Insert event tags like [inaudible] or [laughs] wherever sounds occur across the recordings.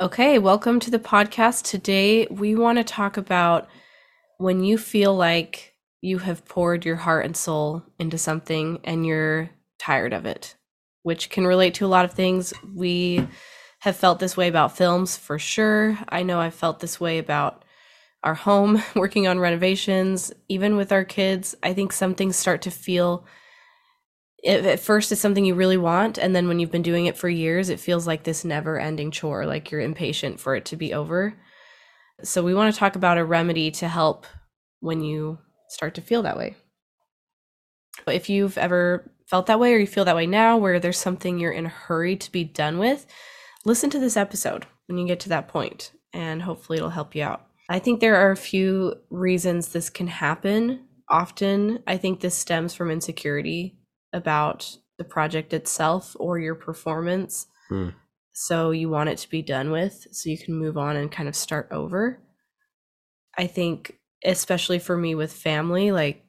Okay, welcome to the podcast. Today, we want to talk about when you feel like you have poured your heart and soul into something and you're tired of it, which can relate to a lot of things. We have felt this way about films for sure. I know I've felt this way about our home, [laughs] working on renovations, even with our kids. I think some things start to feel at first it's something you really want and then when you've been doing it for years it feels like this never ending chore like you're impatient for it to be over. So we want to talk about a remedy to help when you start to feel that way. If you've ever felt that way or you feel that way now where there's something you're in a hurry to be done with listen to this episode when you get to that point and hopefully it'll help you out. I think there are a few reasons this can happen. Often i think this stems from insecurity about the project itself or your performance. Hmm. So you want it to be done with so you can move on and kind of start over. I think, especially for me with family, like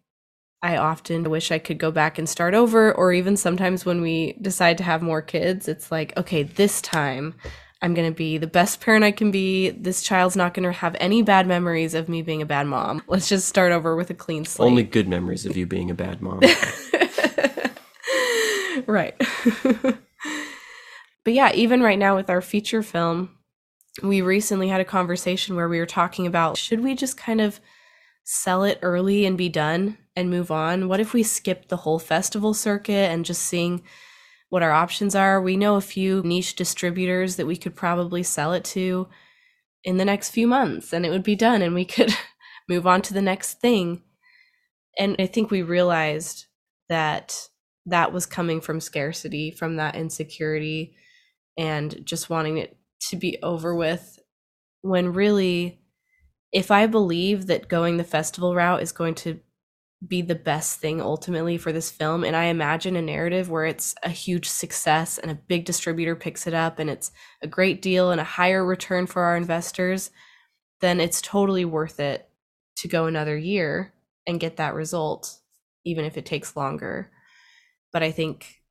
I often wish I could go back and start over, or even sometimes when we decide to have more kids, it's like, okay, this time I'm going to be the best parent I can be. This child's not going to have any bad memories of me being a bad mom. Let's just start over with a clean slate. Only good memories of you being a bad mom. [laughs] right. [laughs] but yeah, even right now with our feature film, we recently had a conversation where we were talking about should we just kind of sell it early and be done and move on? What if we skip the whole festival circuit and just seeing what our options are? We know a few niche distributors that we could probably sell it to in the next few months and it would be done and we could [laughs] move on to the next thing. And I think we realized that that was coming from scarcity, from that insecurity, and just wanting it to be over with. When really, if I believe that going the festival route is going to be the best thing ultimately for this film, and I imagine a narrative where it's a huge success and a big distributor picks it up and it's a great deal and a higher return for our investors, then it's totally worth it to go another year and get that result, even if it takes longer but I think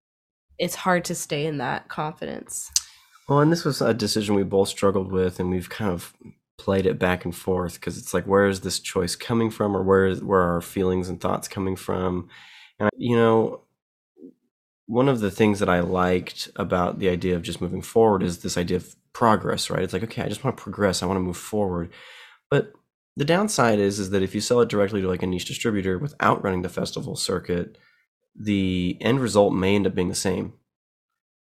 it's hard to stay in that confidence. Well, and this was a decision we both struggled with, and we've kind of played it back and forth because it's like, where is this choice coming from, or where is where are our feelings and thoughts coming from? And you know, one of the things that I liked about the idea of just moving forward is this idea of progress, right? It's like, okay, I just want to progress, I want to move forward, but the downside is is that if you sell it directly to like a niche distributor without running the festival circuit the end result may end up being the same.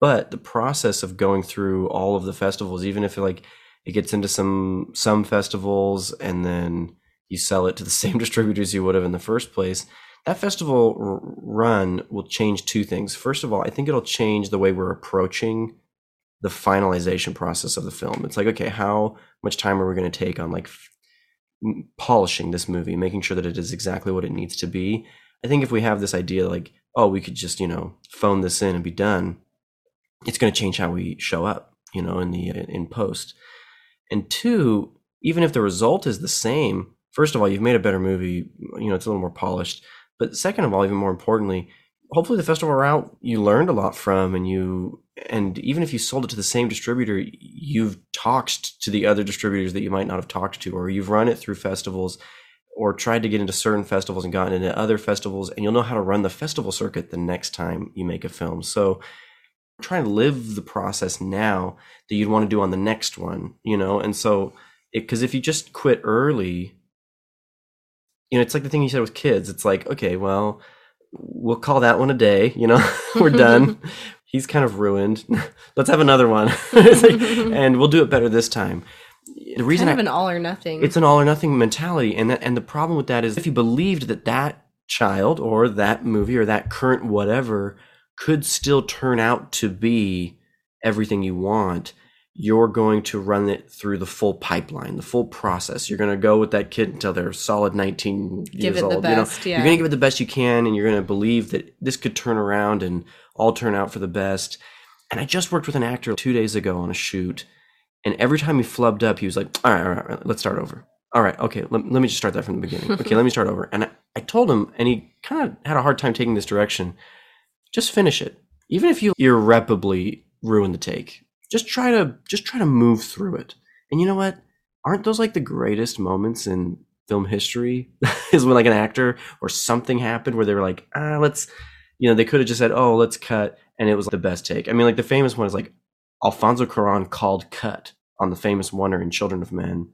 But the process of going through all of the festivals, even if it like it gets into some some festivals and then you sell it to the [laughs] same distributors you would have in the first place, that festival r- run will change two things. First of all, I think it'll change the way we're approaching the finalization process of the film. It's like, okay, how much time are we going to take on like f- polishing this movie, making sure that it is exactly what it needs to be? I think if we have this idea like oh, we could just, you know, phone this in and be done, it's going to change how we show up, you know, in the uh, in post. And two, even if the result is the same, first of all, you've made a better movie, you know, it's a little more polished. But second of all, even more importantly, hopefully the festival route you learned a lot from and you and even if you sold it to the same distributor, you've talked to the other distributors that you might not have talked to, or you've run it through festivals or tried to get into certain festivals and gotten into other festivals, and you'll know how to run the festival circuit the next time you make a film. So try to live the process now that you'd want to do on the next one, you know? And so, because if you just quit early, you know, it's like the thing you said with kids. It's like, okay, well, we'll call that one a day, you know, [laughs] we're done. [laughs] He's kind of ruined. [laughs] Let's have another one. like, and we'll do it better this time the reason kind of I, an all or nothing. It's an all or nothing mentality, and that, and the problem with that is if you believed that that child or that movie or that current whatever could still turn out to be everything you want, you're going to run it through the full pipeline, the full process. You're going to go with that kid until they're solid 19 give years old. Best, you know, yeah. you're going to give it the best you can, and you're going to believe that this could turn around and all turn out for the best. And I just worked with an actor two days ago on a shoot and every time he flubbed up, he was like, all right, all right, all right let's start over. All right, okay, let, let me just start that from the beginning. [laughs] Okay, let me start over. And I, I told him, and he kind of had a hard time taking this direction. Just finish it. Even if you irreparably ruin the take, just try to just try to move through it. And you know what? Aren't those like the greatest moments in film history? [laughs] is when like an actor or something happened where they were like, ah, let's, you know, they could have just said, oh, let's cut, and it was the best take. I mean, like the famous one is like Alfonso Cuarón called cut on the famous oner in Children of Men,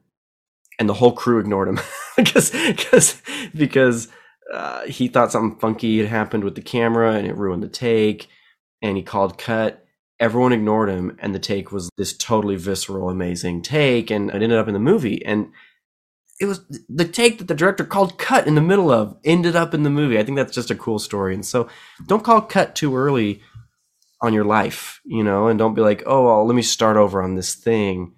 and the whole crew ignored him [laughs] because because because uh, he thought something funky had happened with the camera and it ruined the take, and he called cut. Everyone ignored him, and the take was this totally visceral, amazing take, and it ended up in the movie. And it was the take that the director called cut in the middle of ended up in the movie. I think that's just a cool story. And so, don't call cut too early on your life, you know, and don't be like, oh, well, let me start over on this thing.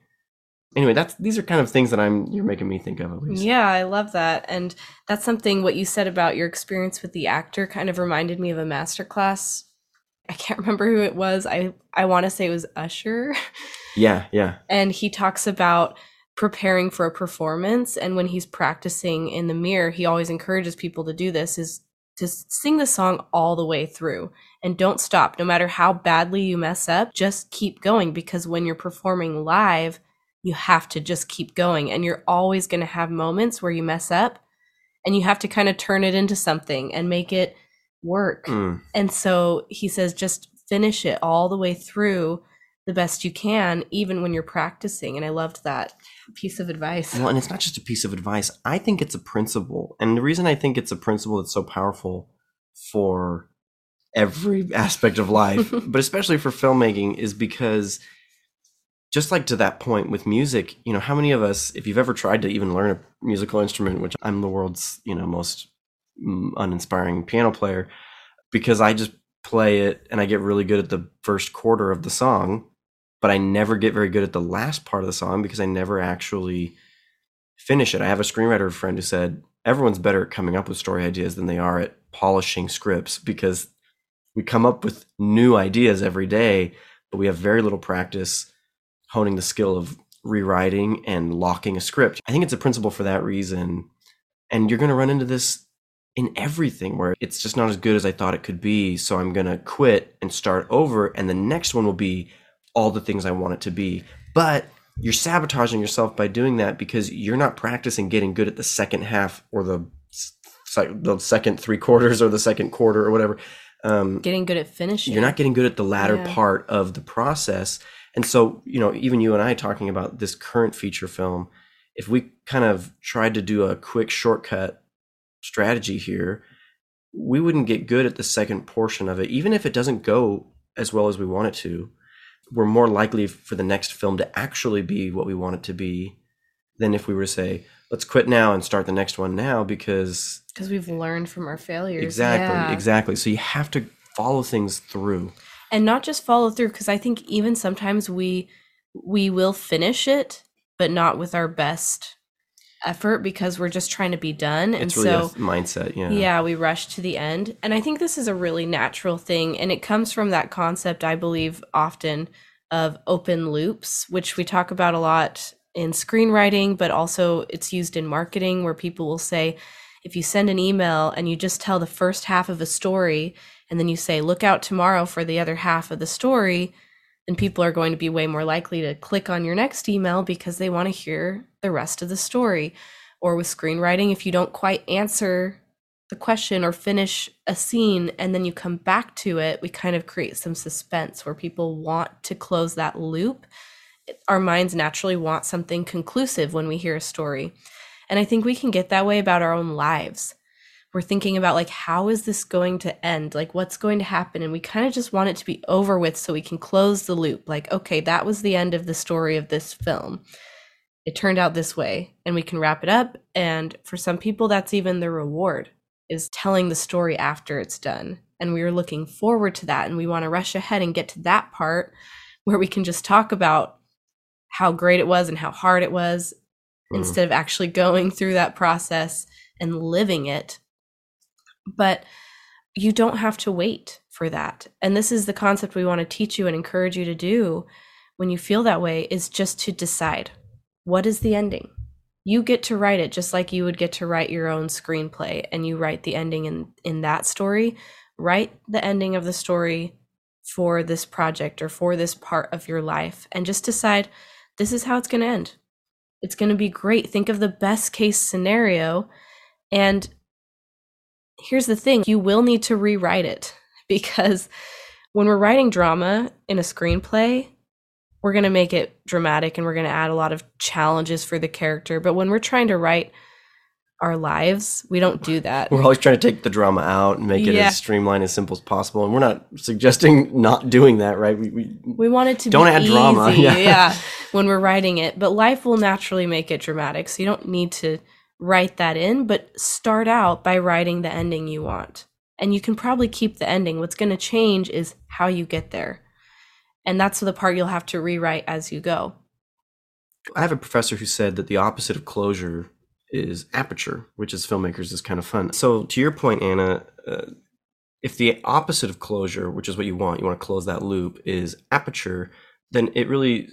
Anyway, that's these are kind of things that I'm you're making me think of at least. Yeah, I love that. And that's something what you said about your experience with the actor kind of reminded me of a master class. I can't [laughs] remember who it was. I I want to say it was Usher. [laughs] Yeah, yeah. And he talks about preparing for a performance and when he's practicing in the mirror, he always encourages people to do this is to sing the song all the way through and don't stop. No matter how badly you mess up, just keep going because when you're performing live, you have to just keep going and you're always going to have moments where you mess up and you have to kind of turn it into something and make it work. Mm. And so he says just finish it all the way through the best you can even when you're practicing and I loved that piece of advice. Well, and it's not just a piece of advice. I think it's a principle. And the reason I think it's a principle that's so powerful for every aspect of life, [laughs] but especially for filmmaking, is because just like to that point with music, you know, how many of us, if you've ever tried to even learn a musical instrument, which I'm the world's, you know, most mm, uninspiring piano player, because I just play it and I get really good at the first quarter of the song, but I never get very good at the last part of the song because I never actually finish it. I have a screenwriter friend who said everyone's better at coming up with story ideas than they are at polishing scripts because we come up with new ideas every day, but we have very little practice honing the skill of rewriting and locking a script. I think it's a principle for that reason. And you're going to run into this in everything where it's just not as good as I thought it could be. So I'm going to quit and start over. And the next one will be all the things I want it to be. But you're sabotaging yourself by doing that because you're not practicing getting good at the second half or the the second three quarters or the second quarter or whatever. Um, getting good at finishing. You're not getting good at the latter yeah. part of the process. And so, you know, even you and I talking about this current feature film, if we kind of tried to do a quick shortcut strategy here, we wouldn't get good at the second portion of it. Even if it doesn't go as well as we want it to, we're more likely for the next film to actually be what we want it to be than if we were to say, let's quit now and start the next one now because because we've learned from our failures. Exactly, yeah. exactly. So you have to follow things through. And not just follow through because I think even sometimes we we will finish it but not with our best effort because we're just trying to be done. It's and really so mindset yeah. Yeah we rush to the end. And i think this is a really natural thing. And it comes from that concept i believe often of open loops which we talk about a lot in screenwriting but also it's used in marketing where people will say if you send an email and you just tell the first half of a story and then you say look out tomorrow for the other half of the story then people are going to be way more likely to click on your next email because they want to hear the rest of the story. Or with screenwriting, if you don't quite answer the question or finish a scene and then you come back to it, we kind of create some suspense where people want to close that loop. Our minds naturally want something conclusive when we hear a story. And I think we can get that way about our own lives we're thinking about like how is this going to end? Like what's going to happen? And we kind of just want it to be over with so we can close the loop. Like okay that was the end of the story of this film. It turned out this way and we can wrap it up. And for some people that's even the reward is telling the story after it's done. And we are looking forward to that and we want to rush ahead and get to that part where we can just talk about how great it was and how hard it was mm. instead of actually going through that process and living it but you don't have to wait for that. And this is the concept we want to teach you and encourage you to do when you feel that way is just to decide what is the ending. You get to write it just like you would get to write your own screenplay and you write the ending in in that story. Write the ending of the story for this project or for this part of your life and just decide this is how it's going to end. It's going to be great. Think of the best case scenario. And here's the thing you will need to rewrite it [laughs] because when we're writing drama in a screenplay, we're going to make it dramatic and we're going to add a lot of challenges for the character. But when we're trying to write our lives, we don't do that. We're always trying to take the drama out and make it Yeah. as streamlined as simple as possible. And we're not suggesting [laughs] not doing that, right? We, we We want it to be. Don't add easy, drama, [laughs] yeah. yeah, when we're writing it. But life will naturally make it dramatic, so you don't need to write that in. But start out by writing the ending you want, and you can probably keep the ending. What's going to change is how you get there, and that's the part you'll have to rewrite as you go. I have a professor who said that the opposite of closure is aperture, which as filmmakers is kind of fun. So, to your point, Anna, uh, if the opposite of closure, which is what you want, you want to close that loop, is aperture, then it really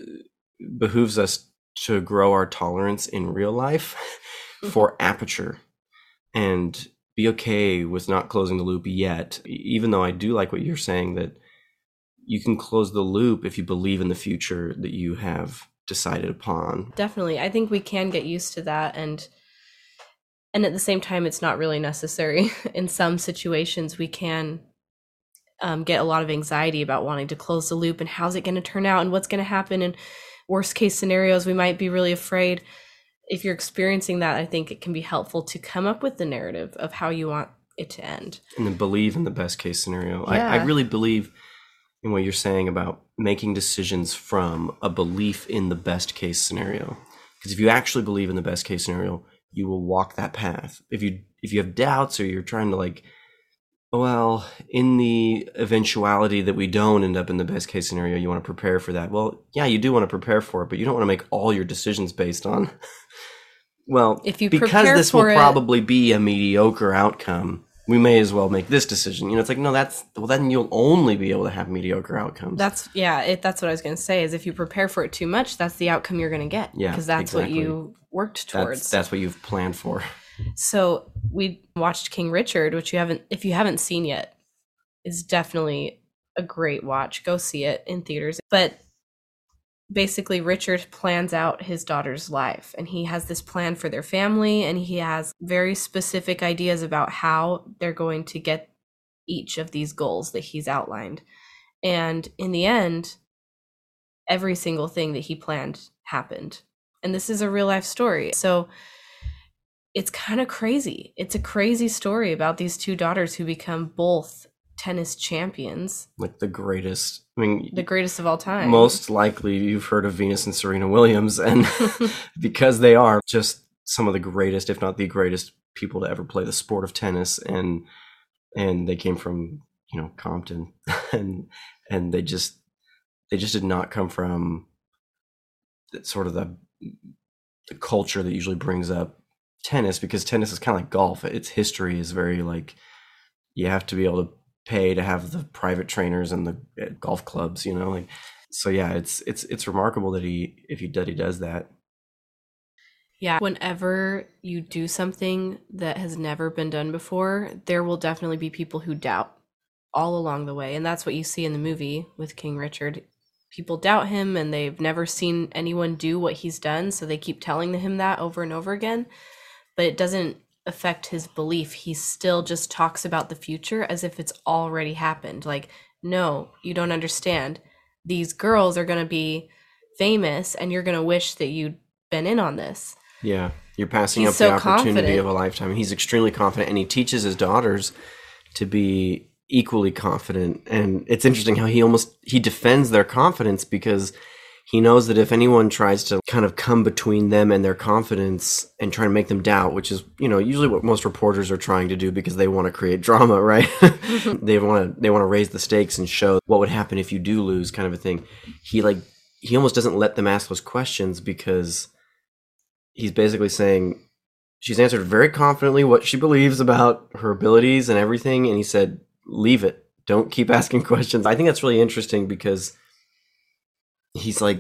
behooves us to grow our tolerance in real life [laughs] for aperture and be okay with not closing the loop yet, even though I do like what you're saying that you can close the loop if you believe in the future that you have decided upon. Definitely, I think we can get used to that, and and at the same time, it's not really necessary. [laughs] In some situations, we can um, get a lot of anxiety about wanting to close the loop and how's it going to turn out and what's going to happen. And worst case scenarios, we might be really afraid. If you're experiencing that, I think it can be helpful to come up with the narrative of how you want it to end. and then believe in the best case scenario. I, I really believe in what you're saying about making decisions from a belief in the best case scenario. Because if you actually believe in the best case scenario, you will walk that path. If you if you have doubts or you're trying to like, well, in the eventuality that we don't end up in the best case scenario, you want to prepare for that. Well, yeah, you do want to prepare for it, but you don't want to make all your decisions based on. [laughs] Well, If you because this will it- probably be a mediocre outcome, we may as well make this decision. You know, it's like no, that's well, then you'll only be able to have mediocre outcomes. That's yeah, it, that's what I was going to say. Is if you prepare for it too much, that's the outcome you're going to get. Yeah, because that's exactly. what you worked towards. that's that's what you've planned for. So we watched King Richard, which you haven't, if you haven't seen yet, is definitely a great watch. Go see it in theaters. But basically, Richard plans out his daughter's life, and he has this plan for their family, and he has very specific ideas about how they're going to get each of these goals that he's outlined. And in the end, every single thing that he planned happened. And this is a real life story. So it's kind of crazy. It's a crazy story about these two daughters who become both tennis champions, Like the greatest. I mean, the greatest of all time. most likely you've heard of Venus and Serena Williams, and [laughs] because they are just some of the greatest, if not the greatest, people to ever play the sport of tennis, and and they came from you know Compton, [laughs] and and they just they just did not come from sort of the the culture that usually brings up tennis because tennis is kind of like golf. Its history is very like you have to be able to pay to have the private trainers and the uh, golf clubs, you know, like so yeah, it's it's it's remarkable that he if he that he does that. Yeah. Whenever you do something that has never been done before, there will definitely be people who doubt all along the way. And that's what you see in the movie with King Richard. People doubt him and they've never seen anyone do what he's done. So they keep telling him that over and over again. But it doesn't affect his belief. He still just talks about the future as if it's already happened. Like, no, you don't understand. These girls are going to be famous and you're going to wish that you'd been in on this. Yeah, you're passing He's up so the opportunity confident. of a lifetime. He's extremely confident, and he teaches his daughters to be equally confident. And it's interesting how he almost he defends their confidence because he knows that if anyone tries to kind of come between them and their confidence and try to make them doubt, which is you know usually what most reporters are trying to do because they want to create drama, [laughs] right? Mm-hmm. they want to they want to raise the stakes and show what would happen if you do lose, kind of a thing. He like he almost doesn't let them ask those questions because he's basically saying she's answered very confidently what she believes about her abilities and everything and he said leave it don't keep [laughs] asking questions i think that's really interesting because he's like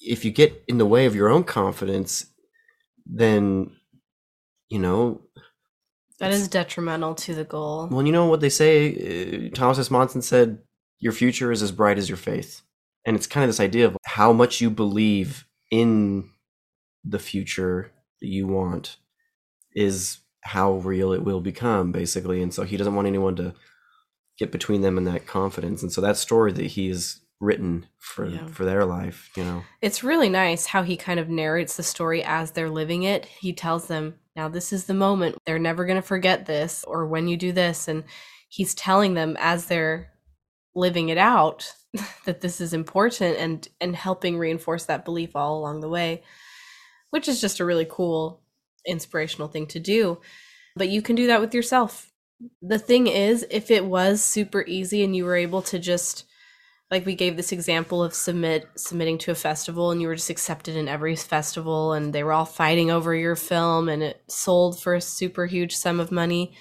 if you get in the way of your own confidence then you know That is detrimental to the goal. well you know what they say uh, thomas s monson said your future is as bright as your faith. And it's kind of this idea of how much you believe in the future that you want is how real it will become, basically. And so he doesn't want anyone to get between them and that confidence. And so that story that he has written for Yeah. for their life, you know. It's really nice how he kind of narrates the story as they're living it. He tells them, now this is the moment. They're never going to forget this or when you do this. And he's telling them as they're living it out [laughs] that this is important and and helping reinforce that belief all along the way, which is just a really cool inspirational thing to do. But you can do that with yourself. The thing is, if it was super easy and you were able to just like we gave this example of submit submitting to a festival and you were just accepted in every festival and they were all fighting over your film and it sold for a super huge sum of money.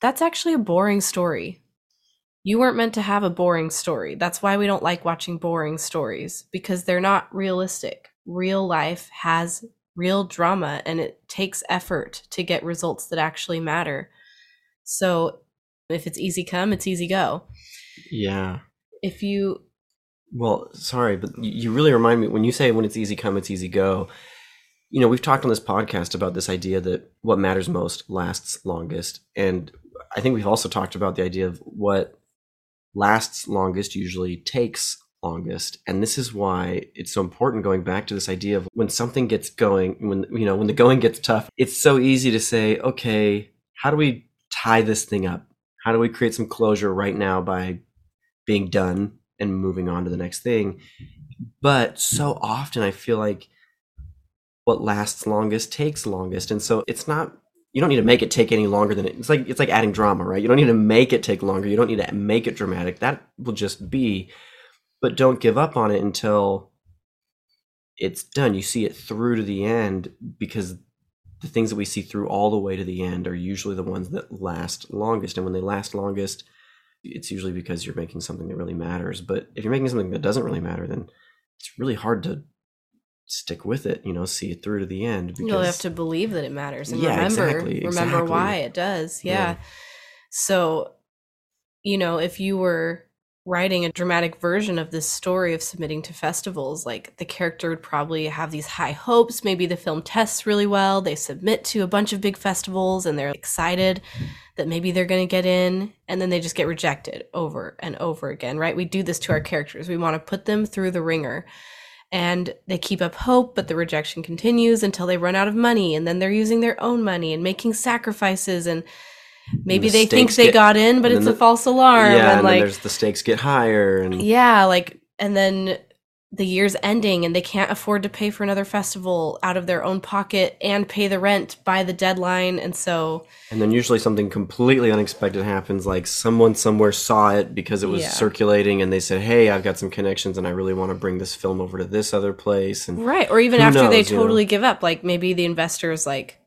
That's actually a boring story. You weren't meant to have a boring story. That's why we don't like watching boring stories because they're not realistic. Real life has real drama and it takes effort to get results that actually matter. So if it's easy come it's easy go. Yeah. If you Well, sorry, but you really remind me when you say when it's easy come, it's easy go. You know, we've talked on this podcast about this idea that what matters most lasts longest. And I think we've also talked about the idea of what lasts longest usually takes longest. And this is why it's so important going back to this idea of when something gets going, when, you know, when the going gets tough, it's so easy to say, okay, how do we tie this thing up? How do we create some closure right now by being done and moving on to the next thing. But so often I feel like what lasts longest takes longest. And so it's not you don't need to make it take any longer than it. It's like it's like adding drama, right? You don't need to make it take longer. You don't need to make it dramatic. That will just be. But don't give up on it until it's done. You see it through to the end because the things that we see through all the way to the end are usually the ones that last longest. And when they last longest, it's usually because you're making something that really matters. But if you're making something that doesn't really matter, then it's really hard to stick with it. You know, see it through to the end. Because, You'll have to believe that it matters and Yeah, remember exactly, remember exactly. why it does. Yeah. Yeah. So, you know, if you were writing a dramatic version of this story of submitting to festivals, like the character would probably have these high hopes. Maybe the film tests really well. They submit to a bunch of big festivals and they're excited that maybe they're going to get in and then they just get rejected over and over again, right? We do this to our characters. We want to put them through the ringer and they keep up hope, but the rejection continues until they run out of money, and then they're using their own money and making sacrifices, and maybe the they think they get- got in, but it's then a false alarm, yeah, and and then like there's the stakes get higher, and yeah, like and then the year's ending and they can't afford to pay for another festival out of their own pocket and pay the rent by the deadline, and so and then usually something completely unexpected happens, like someone somewhere saw it because it was Yeah. circulating, and they said, "Hey, I've got some connections, and I really want to bring this film over to this other place." And Right. Or even after they knows, you know? totally give up. Like maybe the investor is like,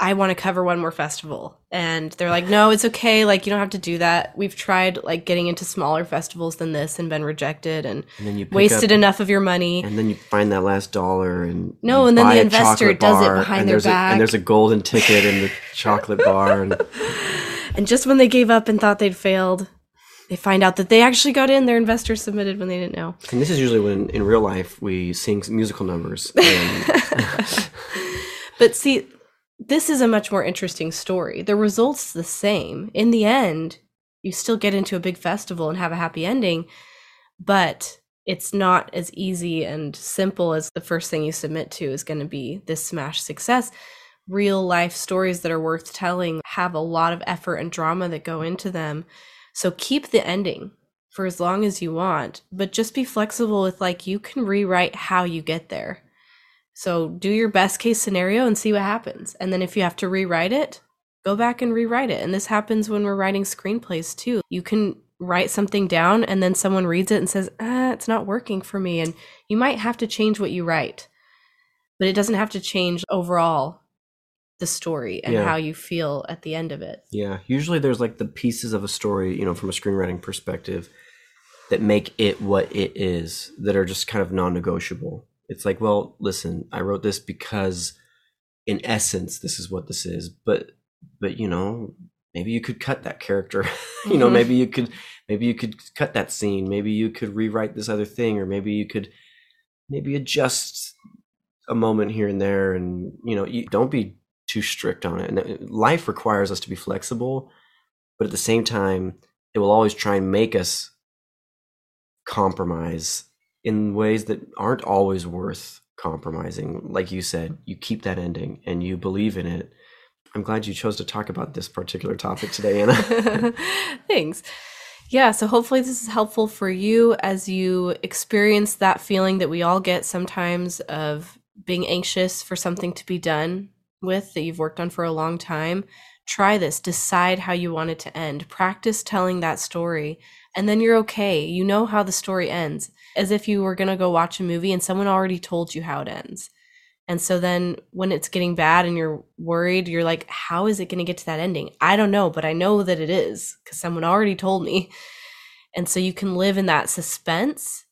I want to cover one more festival. And they're like, no, it's okay. Like, you don't have to do that. We've tried like getting into smaller festivals than this and been rejected and and then you wasted up, enough of your money. and then you find that last dollar, and No, and then the investor does it behind their there's a, back. and there's a golden ticket in the chocolate bar, and [laughs] And just when they gave up and thought they'd failed, they find out that they actually got in. Their investors submitted when they didn't know. And this is usually when, in real life, we sing musical numbers. [laughs] And But see, this is a much more interesting story. The result's the same. In the end, you still get into a big festival and have a happy ending, but it's not as easy and simple as the first thing you submit to is going to be this smash success. Real life stories that are worth telling have a lot of effort and drama that go into them. So keep the ending for as long as you want, but just be flexible with like you can rewrite how you get there. So do your best case scenario and see what happens. And then if you have to rewrite it, go back and rewrite it. And this happens when we're writing screenplays too. You can write something down and then someone reads it and says, ah, it's not working for me. And you might have to change what you write, but it doesn't have to change overall the story and Yeah. how you feel at the end of it. yeah, usually there's like the pieces of a story, you know, from a screenwriting perspective, that make it what it is, that are just kind of non-negotiable. It's like, well, listen, I wrote this because, in essence, this is what this is. But, but you know, maybe you could cut that character. [laughs] you know, Mhm. maybe you could maybe you could cut that scene. Maybe you could rewrite this other thing, or maybe you could maybe adjust a moment here and there. And you know, you don't be too strict on it. And uh, life requires us to be flexible, but at the same time, it will always try and make us compromise in ways that aren't always worth compromising. Like you said, you keep that ending and you believe in it. I'm glad you chose to talk about this particular topic today, Anna. [laughs] Thanks. Yeah, so hopefully this is helpful for you as you experience that feeling that we all get sometimes of being anxious for something to be done with that you've worked on for a long time. Try this, decide how you want it to end. Practice telling that story, and then you're okay. You know how the story ends, as if you were going to go watch a movie and someone already told you how it ends. And so then when it's getting bad and you're worried, you're like, how is it going to get to that ending? I don't know, but I know that it is because someone already told me. And so you can live in that suspense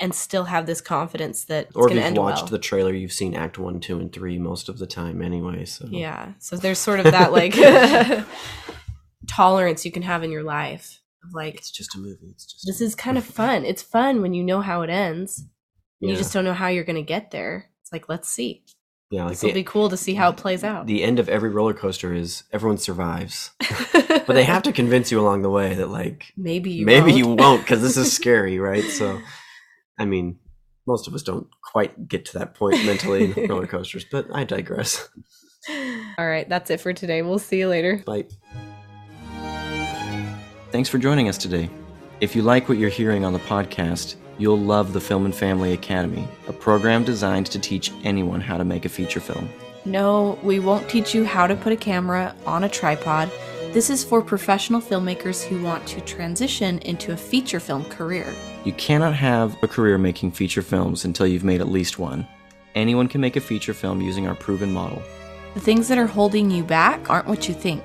and still have this confidence that it's or if you've watched well. the trailer, you've seen Act One, Two, and Three most of the time anyway. So yeah. So there's sort of that like [laughs] [laughs] tolerance you can have in your life of like, it's just a movie. It's just this is kind of fun. It's fun when you know how it ends. And yeah. You just don't know how you're going to get there. It's like, let's see. yeah. Like This will be cool to see how it plays out. the end of every roller coaster is everyone survives, [laughs] but they have to convince you along the way that like maybe you maybe won't. you won't because this is [laughs] scary, right? So, I mean, most of us don't quite get to that point mentally in [laughs] roller coasters, but I digress. All right, that's it for today. We'll see you later. Bye. Thanks for joining us today. If you like what you're hearing on the podcast, you'll love the Film and Family Academy, a program designed to teach anyone how to make a feature film. No, we won't teach you how to put a camera on a tripod. This is for professional filmmakers who want to transition into a feature film career. You cannot have a career making feature films until you've made at least one. Anyone can make a feature film using our proven model. The things that are holding you back aren't what you think.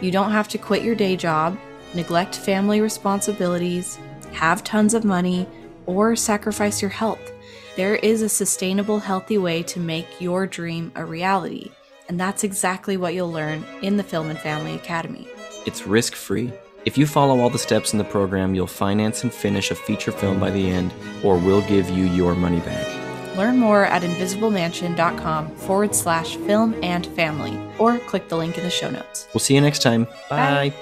You don't have to quit your day job, neglect family responsibilities, have tons of money, or sacrifice your health. There is a sustainable, healthy way to make your dream a reality, and that's exactly what you'll learn in the Film and Family Academy. It's risk free. If you follow all the steps in the program, you'll finance and finish a feature film by the end, or we'll give you your money back. Learn more at invisiblemansion.com forward slash film and family, or click the link in the show notes. We'll see you next time. Bye. Bye.